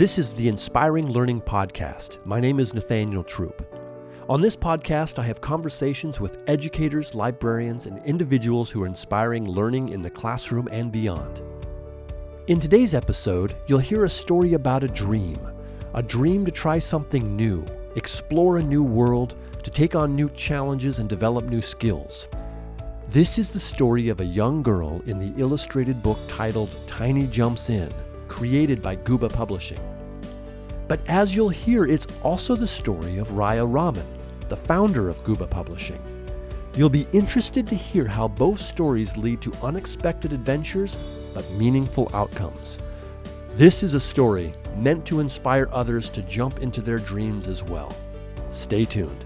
This is the Inspiring Learning Podcast. My name is Nathaniel Troop. On this podcast, I have conversations with educators, librarians, and individuals who are inspiring learning in the classroom and beyond. In today's episode, you'll hear a story about a dream a dream to try something new, explore a new world, to take on new challenges, and develop new skills. This is the story of a young girl in the illustrated book titled Tiny Jumps In, created by Guba Publishing. But as you'll hear, it's also the story of Raya Rahman, the founder of Guba Publishing. You'll be interested to hear how both stories lead to unexpected adventures but meaningful outcomes. This is a story meant to inspire others to jump into their dreams as well. Stay tuned.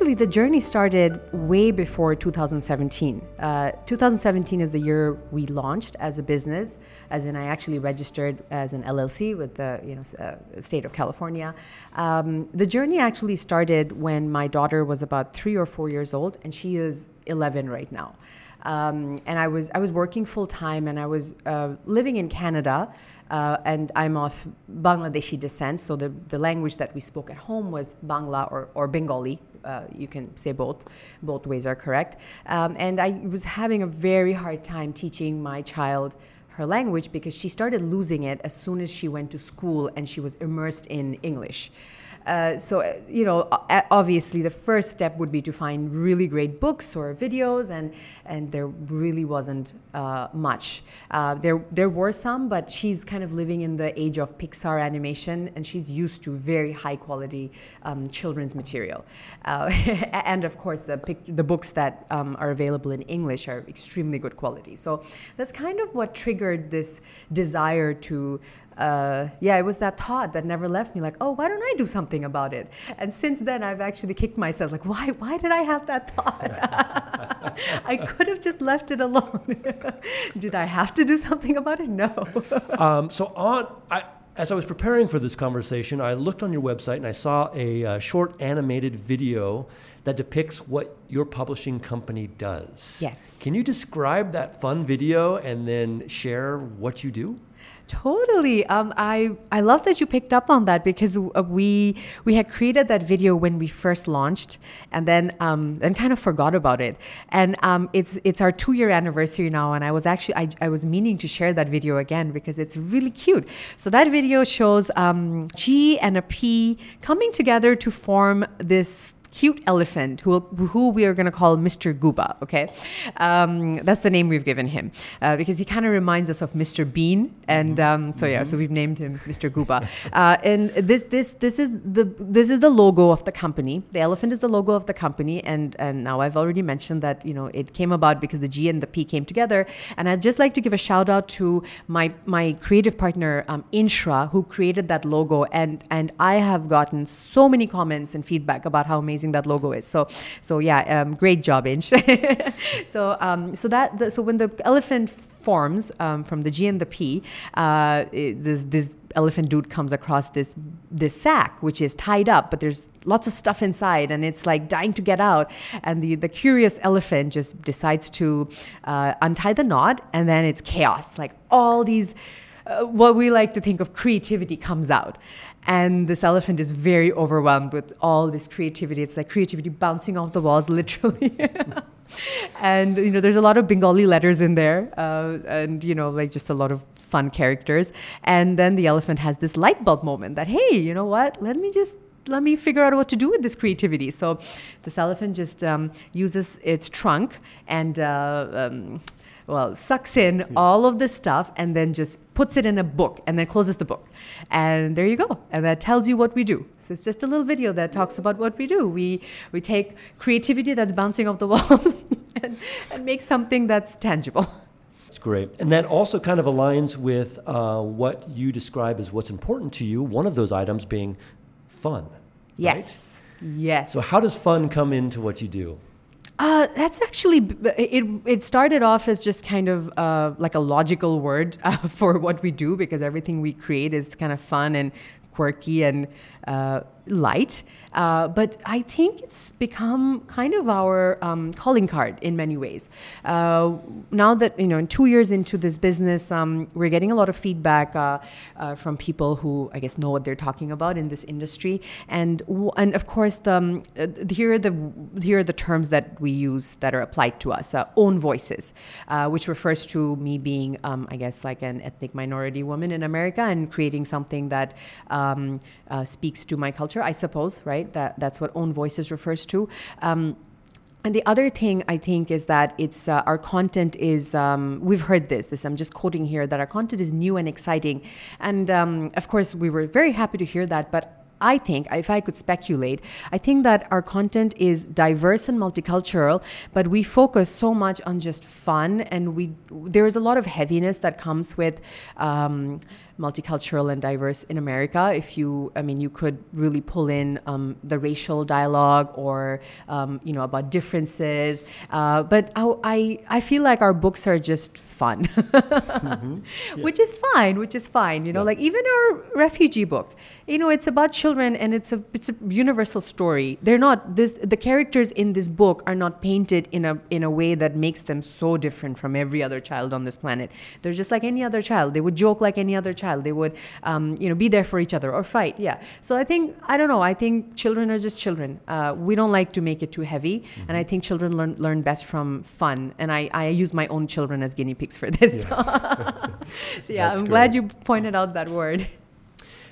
Actually, the journey started way before 2017. Uh, 2017 is the year we launched as a business, as in I actually registered as an LLC with the you know uh, state of California. Um, the journey actually started when my daughter was about three or four years old, and she is 11 right now. Um, and I was I was working full time, and I was uh, living in Canada, uh, and I'm of Bangladeshi descent. So the, the language that we spoke at home was Bangla or, or Bengali. Uh, you can say both. Both ways are correct. Um, and I was having a very hard time teaching my child her language because she started losing it as soon as she went to school and she was immersed in English. Uh, so, uh, you know, obviously the first step would be to find really great books or videos, and, and there really wasn't uh, much. Uh, there, there were some, but she's kind of living in the age of Pixar animation, and she's used to very high quality um, children's material. Uh, and of course, the, pic- the books that um, are available in English are extremely good quality. So that's kind of what triggered this desire to uh, yeah, it was that thought that never left me. Like, oh, why don't I do something about it? And since then, I've actually kicked myself. Like, why? Why did I have that thought? I could have just left it alone. did I have to do something about it? No. um, so on, I, as I was preparing for this conversation, I looked on your website and I saw a uh, short animated video that depicts what your publishing company does. Yes. Can you describe that fun video and then share what you do? Totally. Um, I I love that you picked up on that because uh, we we had created that video when we first launched, and then um, then kind of forgot about it. And um, it's it's our two year anniversary now, and I was actually I, I was meaning to share that video again because it's really cute. So that video shows um, G and a P coming together to form this cute elephant who, who we are going to call Mr. Guba, okay? Um, that's the name we've given him uh, because he kind of reminds us of Mr. Bean. And mm-hmm. um, so, yeah, so mm-hmm. we've named him Mr. Guba. Uh, and this, this, this, is the, this is the logo of the company. The elephant is the logo of the company. And, and now I've already mentioned that, you know, it came about because the G and the P came together. And I'd just like to give a shout out to my, my creative partner, um, Inshra, who created that logo. And, and I have gotten so many comments and feedback about how amazing amazing that logo is. So, so yeah, um, great job, Inch. so, um, so that the, so when the elephant forms um, from the G and the P, uh, this, this elephant dude comes across this this sack which is tied up but there's lots of stuff inside and it's like dying to get out and the the curious elephant just decides to uh, untie the knot and then it's chaos like all these uh, what we like to think of creativity comes out and this elephant is very overwhelmed with all this creativity. It's like creativity bouncing off the walls literally. And you know there's a lot of bengali letters in there uh, and you know like just a lot of fun characters. And then the elephant has this light bulb moment that hey you know what? Let me just let me figure out what to do with this creativity. So this elephant just um, uses its trunk and uh, um, well, sucks in all of this stuff and then just puts it in a book and then closes the book. And there you go. And that tells you what we do. So it's just a little video that talks about what we do. We, we take creativity that's bouncing off the walls and, and make something that's tangible. That's great. And that also kind of aligns with uh, what you describe as what's important to you, one of those items being fun. Yes. Right? Yes. So, how does fun come into what you do? Uh, that's actually it. It started off as just kind of uh, like a logical word uh, for what we do because everything we create is kind of fun and quirky and uh, light. Uh, but I think it's become kind of our um, calling card in many ways. Uh, now that you know, in two years into this business, um, we're getting a lot of feedback uh, uh, from people who I guess know what they're talking about in this industry, and and of course, the, um, uh, here are the here are the terms that we use that are applied to us: own voices, which refers to me being, um, I guess, like an ethnic minority woman in America and creating something that um, speaks to my culture, I suppose, right? right? That that's what own voices refers to. Um, and the other thing I think is that it's uh, our content is um, we've heard this. This I'm just quoting here that our content is new and exciting, and um, of course we were very happy to hear that. But I think, if I could speculate, I think that our content is diverse and multicultural, but we focus so much on just fun, and we there is a lot of heaviness that comes with. Um, multicultural and diverse in America. If you, I mean, you could really pull in um, the racial dialogue or, um, you know, about differences. Uh, but I, I, I, feel like our books are just fun, mm-hmm. yeah. which is fine, which is fine. You know, yeah. like even our refugee book, you know, it's about children and it's a, it's a universal story. They're not, this, the characters in this book are not painted in a, in a way that makes them so different from every other child on this planet. They're just like any other child. They would joke like any other child child. They would, um, you know, be there for each other or fight. Yeah. So I think I don't know. I think children are just children. Uh, we don't like to make it too heavy, mm-hmm. and I think children learn learn best from fun. And I I use my own children as guinea pigs for this. Yeah. so yeah, I'm great. glad you pointed out that word.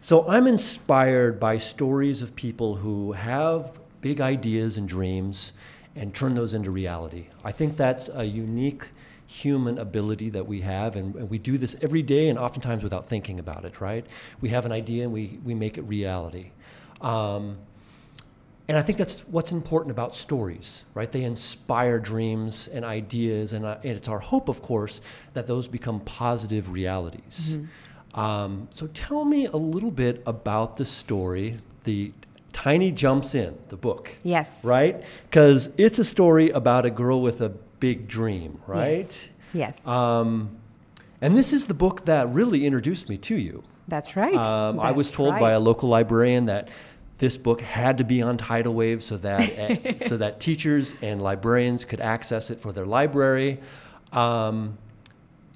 So I'm inspired by stories of people who have big ideas and dreams and turn those into reality. I think that's a unique human ability that we have, and, and, we do this every day and oftentimes without thinking about it, right? We have an idea and we, we make it reality. Um, and I think that's what's important about stories, right? They inspire dreams and ideas, and, uh, and it's our hope, of course, that those become positive realities. Mm-hmm. Um, so tell me a little bit about the story, the Tiny Jumps In, the book. Yes. Right? Because it's a story about a girl with a big dream, right? Yes. yes. Um, and this is the book that really introduced me to you. That's right. Um, That's I was told right. by a local librarian that this book had to be on Titlewave so that eh, so that teachers and librarians could access it for their library. Um,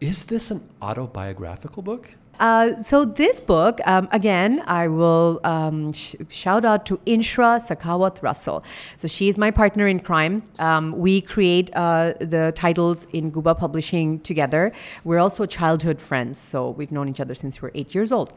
is this an autobiographical book? Uh, so this book, um, again, I will um, sh- shout out to Inshra Sakawat Russell. So she is my partner in crime. Um, we create uh, the titles in Guba Publishing together. We're also childhood friends, so we've known each other since we we're eight years old.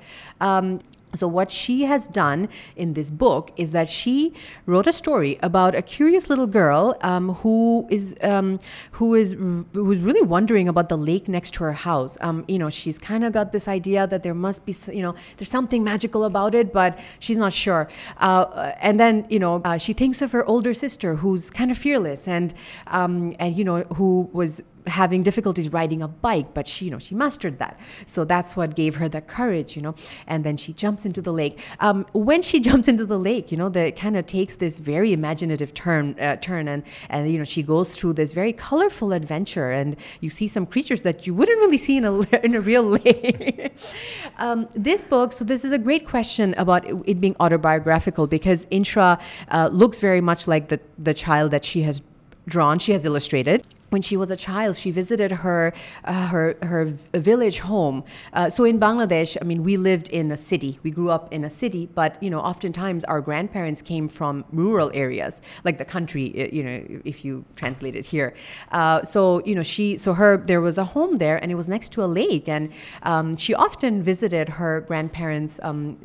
So, what she has done in this book is that she wrote a story about a curious little girl um, who is um, who is who's really wondering about the lake next to her house. Um, you know, she's kind of got this idea that there must be, you know, there's something magical about it, but she's not sure. Uh, and then, you know, uh, she thinks of her older sister, who's kind of fearless and um, and you know, who was having difficulties riding a bike, but she, you know, she mastered that. So that's what gave her the courage, you know. And then she jumps into the lake. Um, when she jumps into the lake, you know, that kind of takes this very imaginative turn, uh, turn, and and you know, she goes through this very colorful adventure, and you see some creatures that you wouldn't really see in a in a real lake. um, this book, so this is a great question about it being autobiographical because Inshra uh, looks very much like the the child that she has drawn, she has illustrated when she was a child, she visited her uh, her her village home. Uh, so in Bangladesh, I mean, we lived in a city. We grew up in a city, but you know, oftentimes our grandparents came from rural areas, like the country. You know, if you translate it here. Uh, so you know, she so her there was a home there, and it was next to a lake, and um, she often visited her grandparents' um,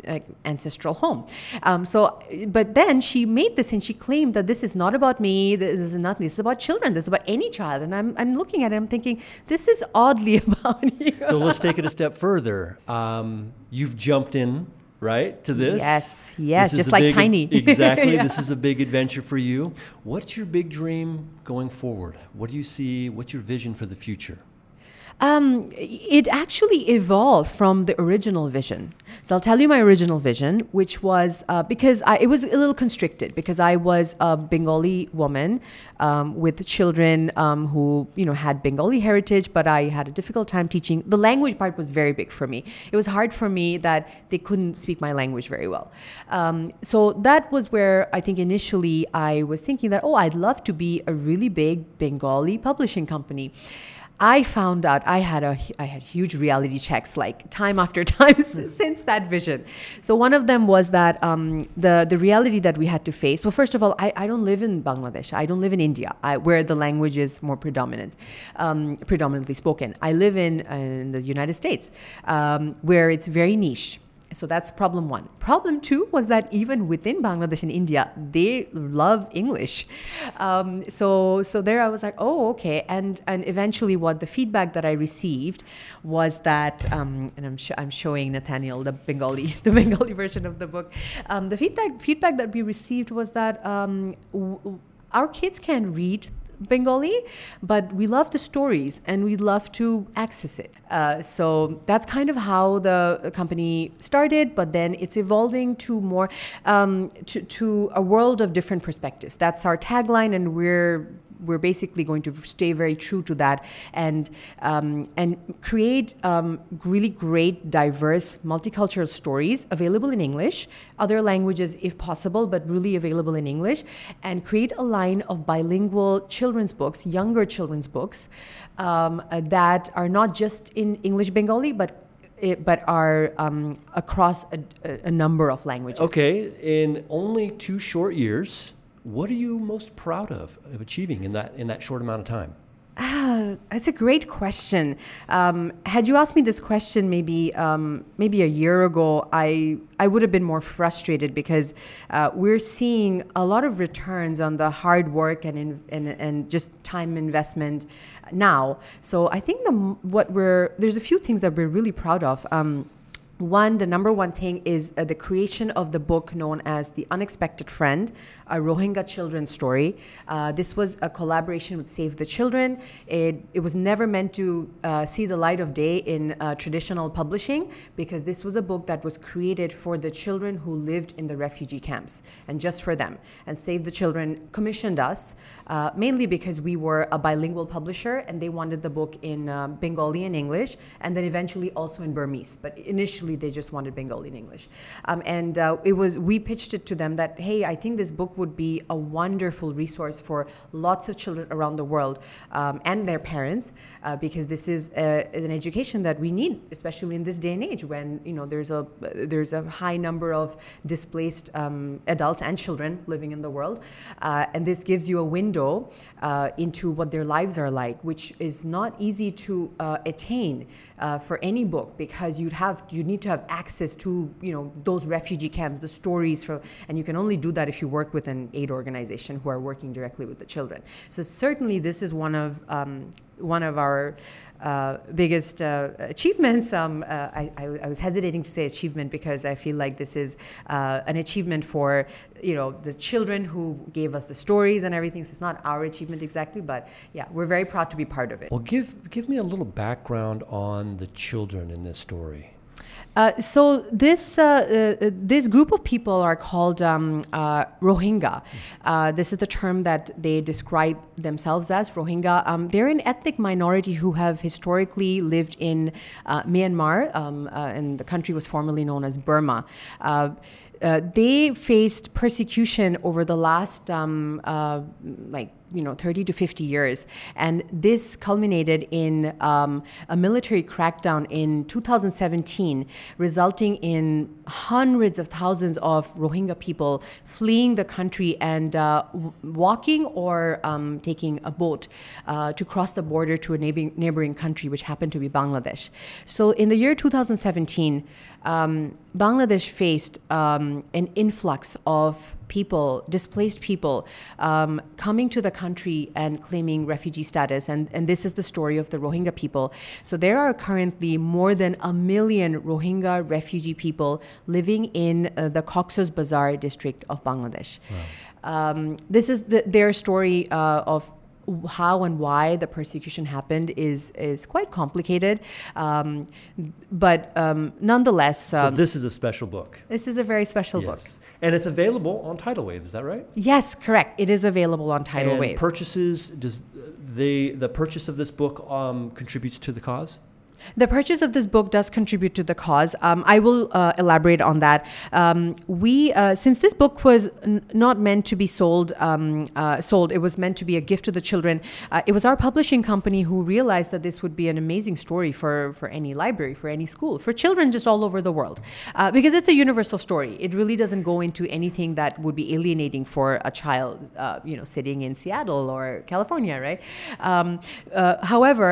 ancestral home. Um, so, but then she made this, and she claimed that this is not about me. This is not. This is about children. This is about any child child. And I'm, I'm looking at it, I'm thinking, this is oddly about you. so let's take it a step further. Um, you've jumped in, right, to this? Yes, yes, this just like big, Tiny. exactly. yeah. This is a big adventure for you. What's your big dream going forward? What do you see? What's your vision for the future? Um, it actually evolved from the original vision. So I'll tell you my original vision, which was uh, because I, it was a little constricted because I was a Bengali woman um, with children um, who you know had Bengali heritage, but I had a difficult time teaching. The language part was very big for me. It was hard for me that they couldn't speak my language very well. Um, so that was where I think initially I was thinking that oh, I'd love to be a really big Bengali publishing company. I found out I had a I had huge reality checks like time after time since that vision. So one of them was that um, the the reality that we had to face. Well, first of all, I, I don't live in Bangladesh. I don't live in India, I, where the language is more predominant, um, predominantly spoken. I live in, in the United States, um, where it's very niche. So that's problem one. Problem two was that even within Bangladesh and India, they love English. Um, so so there I was like, oh okay. And and eventually, what the feedback that I received was that, um, and I'm sh- I'm showing Nathaniel the Bengali the Bengali version of the book. Um, the feedback feedback that we received was that um, w- our kids can read Bengali, but we love the stories and we love to access it. Uh, so that's kind of how the company started, but then it's evolving to more um, to, to a world of different perspectives. That's our tagline, and we're we're basically going to stay very true to that and um, and create um, really great, diverse, multicultural stories available in English, other languages if possible, but really available in English, and create a line of bilingual children's books, younger children's books, um, that are not just in English Bengali, but it, but are um, across a, a, number of languages. Okay, in only two short years, what are you most proud of, of achieving in that in that short amount of time? Ah, that's a great question. Um, had you asked me this question maybe um, maybe a year ago, I I would have been more frustrated because uh, we're seeing a lot of returns on the hard work and in, and and just time investment now. So I think the what we're there's a few things that we're really proud of. Um, one, the number one thing is uh, the creation of the book known as The Unexpected Friend, a Rohingya children's story. Uh, this was a collaboration with Save the Children. It, it was never meant to uh, see the light of day in uh, traditional publishing because this was a book that was created for the children who lived in the refugee camps and just for them. And Save the Children commissioned us uh, mainly because we were a bilingual publisher and they wanted the book in uh, Bengali and English and then eventually also in Burmese. But initially, they just wanted Bengali in English. Um, and uh, it was we pitched it to them that hey, I think this book would be a wonderful resource for lots of children around the world um, and their parents uh, because this is a, uh, an education that we need, especially in this day and age when you know there's a there's a high number of displaced um, adults and children living in the world, uh, and this gives you a window uh, into what their lives are like, which is not easy to uh, attain for any book because you'd have you need need to have access to you know those refugee camps, the stories from, and you can only do that if you work with an aid organization who are working directly with the children. So certainly this is one of um, one of our uh, biggest uh, achievements. Um, uh, I, I, was hesitating to say achievement because I feel like this is uh, an achievement for you know the children who gave us the stories and everything. So it's not our achievement exactly, but yeah, we're very proud to be part of it. Well, give give me a little background on the children in this story. Uh, so this uh, uh, this group of people are called um, uh, Rohingya. Uh, this is the term that they describe themselves as Rohingya. Um, they're an ethnic minority who have historically lived in Myanmar, um, and the country was formerly known as Burma. they faced persecution over the last um, like you know 30 to 50 years. And this culminated in um, a military crackdown in 2017 resulting in hundreds of thousands of rohingya people fleeing the country and uh, walking or um, taking a boat uh, to cross the border to a neighboring, neighboring country which happened to be bangladesh. So in the year 2017 um, bangladesh faced um, an influx of people, displaced people, um, coming to the country and claiming refugee status. And, and this is the story of the Rohingya people. So there are currently more than a million Rohingya refugee people living in uh, the Cox's Bazar district of Bangladesh. Wow. Um, this is the, their story uh, of how and why the persecution happened is is quite complicated, um, but um, nonetheless, So um, this is a special book. this is a very special book. Yes. And it's available on Titlewave, is that right? Yes, correct. It is available on Tidal and Wave. purchases does the the purchase of this book um, contributes to the cause? The purchase of this book does contribute to the cause. Um, I will uh, elaborate on that. Um, we, uh, since this book was n- not meant to be sold, um, uh, sold, it was meant to be a gift to the children. Uh, it was our publishing company who realized that this would be an amazing story for for any library, for any school, for children just all over the world, uh, because it's a universal story. It really doesn't go into anything that would be alienating for a child, uh, you know, sitting in Seattle or California, right? Um, however,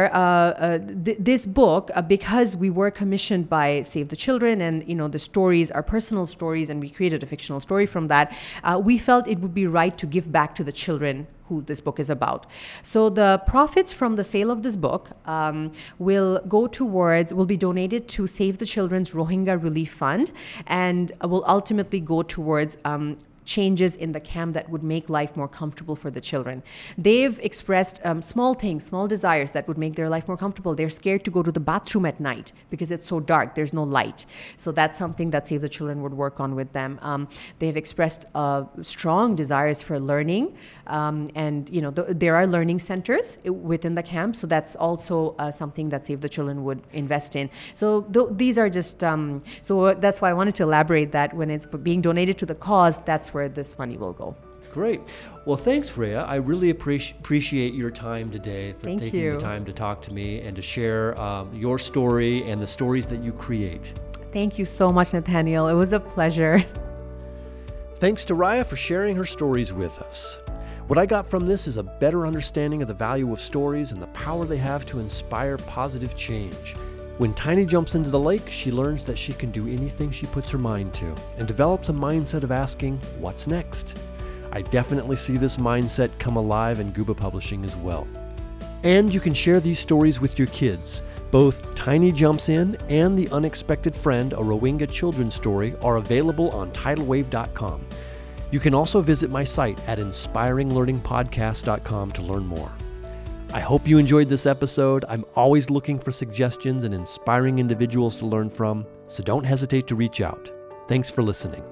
th- this book, uh, because we were commissioned by Save the Children, and you know the stories are personal stories, and we created a fictional story from that, uh, we felt it would be right to give back to the children who this book is about. So the profits from the sale of this book um, will go towards, will be donated to Save the Children's Rohingya Relief Fund, and will ultimately go towards. Um, changes in the camp that would make life more comfortable for the children. They've expressed um, small things, small desires that would make their life more comfortable. They're scared to go to the bathroom at night because it's so dark, there's no light. So that's something that Save the Children would work on with them. Um, they've expressed uh, strong desires for learning, um, and you know th- there are learning centers within the camp. So that's also uh, something that Save the Children would invest in. So th- these are just um, so that's why I wanted to elaborate that when it's being donated to the cause, that's where this money will go. Great. Well, thanks, Raya. I really appreci- appreciate your time today for Thank taking you. the time to talk to me and to share um, your story and the stories that you create. Thank you so much, Nathaniel. It was a pleasure. Thanks to Raya for sharing her stories with us. What I got from this is a better understanding of the value of stories and the power they have to inspire positive change. When Tiny jumps into the lake, she learns that she can do anything she puts her mind to and develops a mindset of asking, What's next? I definitely see this mindset come alive in Guba Publishing as well. And you can share these stories with your kids. Both Tiny Jumps In and The Unexpected Friend, a Rohingya children's story, are available on titlewave.com. You can also visit my site at inspiringlearningpodcast.com to learn more. I hope you enjoyed this episode. I'm always looking for suggestions and inspiring individuals to learn from, so don't hesitate to reach out. Thanks for listening.